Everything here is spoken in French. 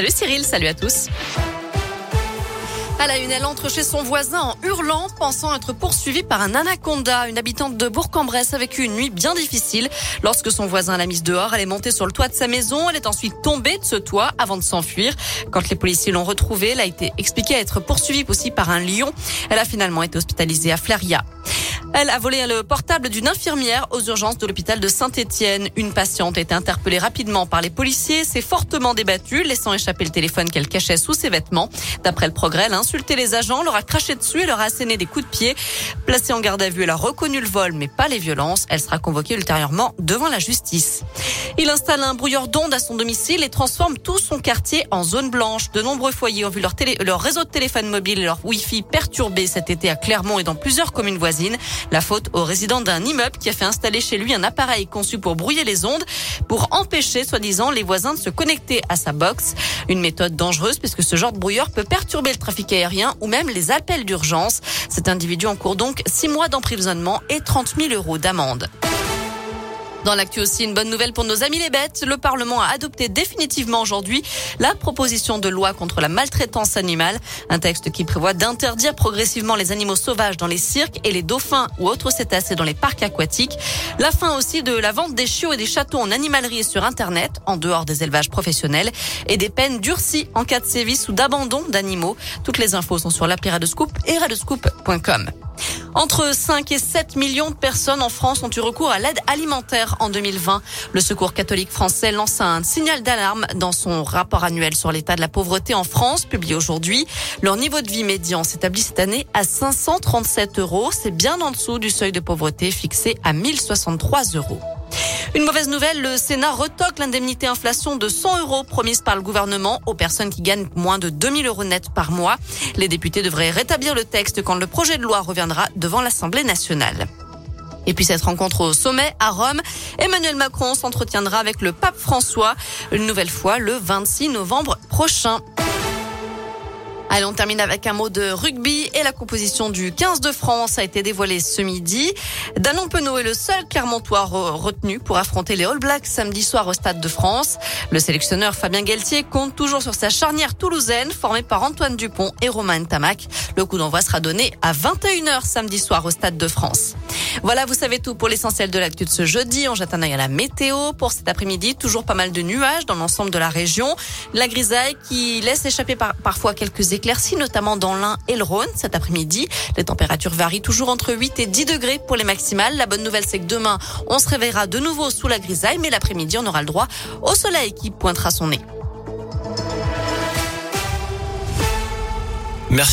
Salut Cyril, salut à tous. À la une, elle entre chez son voisin en hurlant, pensant être poursuivie par un anaconda. Une habitante de Bourg-en-Bresse a vécu une nuit bien difficile. Lorsque son voisin l'a mise dehors, elle est montée sur le toit de sa maison. Elle est ensuite tombée de ce toit avant de s'enfuir. Quand les policiers l'ont retrouvée, elle a été expliquée être poursuivie aussi par un lion. Elle a finalement été hospitalisée à Flaria. Elle a volé le portable d'une infirmière aux urgences de l'hôpital de Saint-Étienne. Une patiente a été interpellée rapidement par les policiers, s'est fortement débattue, laissant échapper le téléphone qu'elle cachait sous ses vêtements. D'après le progrès, elle a insulté les agents, leur a craché dessus et leur a asséné des coups de pied. Placée en garde à vue, elle a reconnu le vol, mais pas les violences. Elle sera convoquée ultérieurement devant la justice. Il installe un brouilleur d'ondes à son domicile et transforme tout son quartier en zone blanche. De nombreux foyers ont vu leur, réseau de téléphone mobile et leur Wi-Fi perturbés cet été à Clermont et dans plusieurs communes voisines. La faute au résident d'un immeuble qui a fait installer chez lui un appareil conçu pour brouiller les ondes pour empêcher, soi-disant, les voisins de se connecter à sa box. Une méthode dangereuse puisque ce genre de brouilleur peut perturber le trafic aérien ou même les appels d'urgence. Cet individu encourt donc six mois d'emprisonnement et 30 000 euros d'amende. Dans l'actu aussi, une bonne nouvelle pour nos amis les bêtes. Le Parlement a adopté définitivement aujourd'hui la proposition de loi contre la maltraitance animale. Un texte qui prévoit d'interdire progressivement les animaux sauvages dans les cirques et les dauphins ou autres cétacés dans les parcs aquatiques. La fin aussi de la vente des chiots et des chatons en animalerie sur Internet, en dehors des élevages professionnels, et des peines durcies en cas de sévice ou d'abandon d'animaux. Toutes les infos sont sur l'appli Radescoop et radescoop.com. Entre 5 et 7 millions de personnes en France ont eu recours à l'aide alimentaire en 2020. Le Secours catholique français lance un signal d'alarme dans son rapport annuel sur l'état de la pauvreté en France, publié aujourd'hui. Leur niveau de vie médian s'établit cette année à 537 euros. C'est bien en dessous du seuil de pauvreté fixé à 1063 euros. Une mauvaise nouvelle, le Sénat retoque l'indemnité inflation de 100 euros promise par le gouvernement aux personnes qui gagnent moins de 2000 euros net par mois. Les députés devraient rétablir le texte quand le projet de loi reviendra devant l'Assemblée nationale. Et puis cette rencontre au sommet à Rome, Emmanuel Macron s'entretiendra avec le pape François une nouvelle fois le 26 novembre prochain. Allez, on termine avec un mot de rugby et la composition du 15 de France a été dévoilée ce midi. Dallon Penaud est le seul Clermontois retenu pour affronter les All Blacks samedi soir au Stade de France. Le sélectionneur Fabien Galtier compte toujours sur sa charnière toulousaine formée par Antoine Dupont et Romain Tamac. Le coup d'envoi sera donné à 21h samedi soir au Stade de France. Voilà, vous savez tout pour l'essentiel de l'actu de ce jeudi. On jette un œil à la météo pour cet après-midi. Toujours pas mal de nuages dans l'ensemble de la région. La grisaille qui laisse échapper parfois quelques éclaircies, notamment dans l'Ain et le Rhône cet après-midi. Les températures varient toujours entre 8 et 10 degrés pour les maximales. La bonne nouvelle, c'est que demain, on se réveillera de nouveau sous la grisaille, mais l'après-midi, on aura le droit au soleil qui pointera son nez.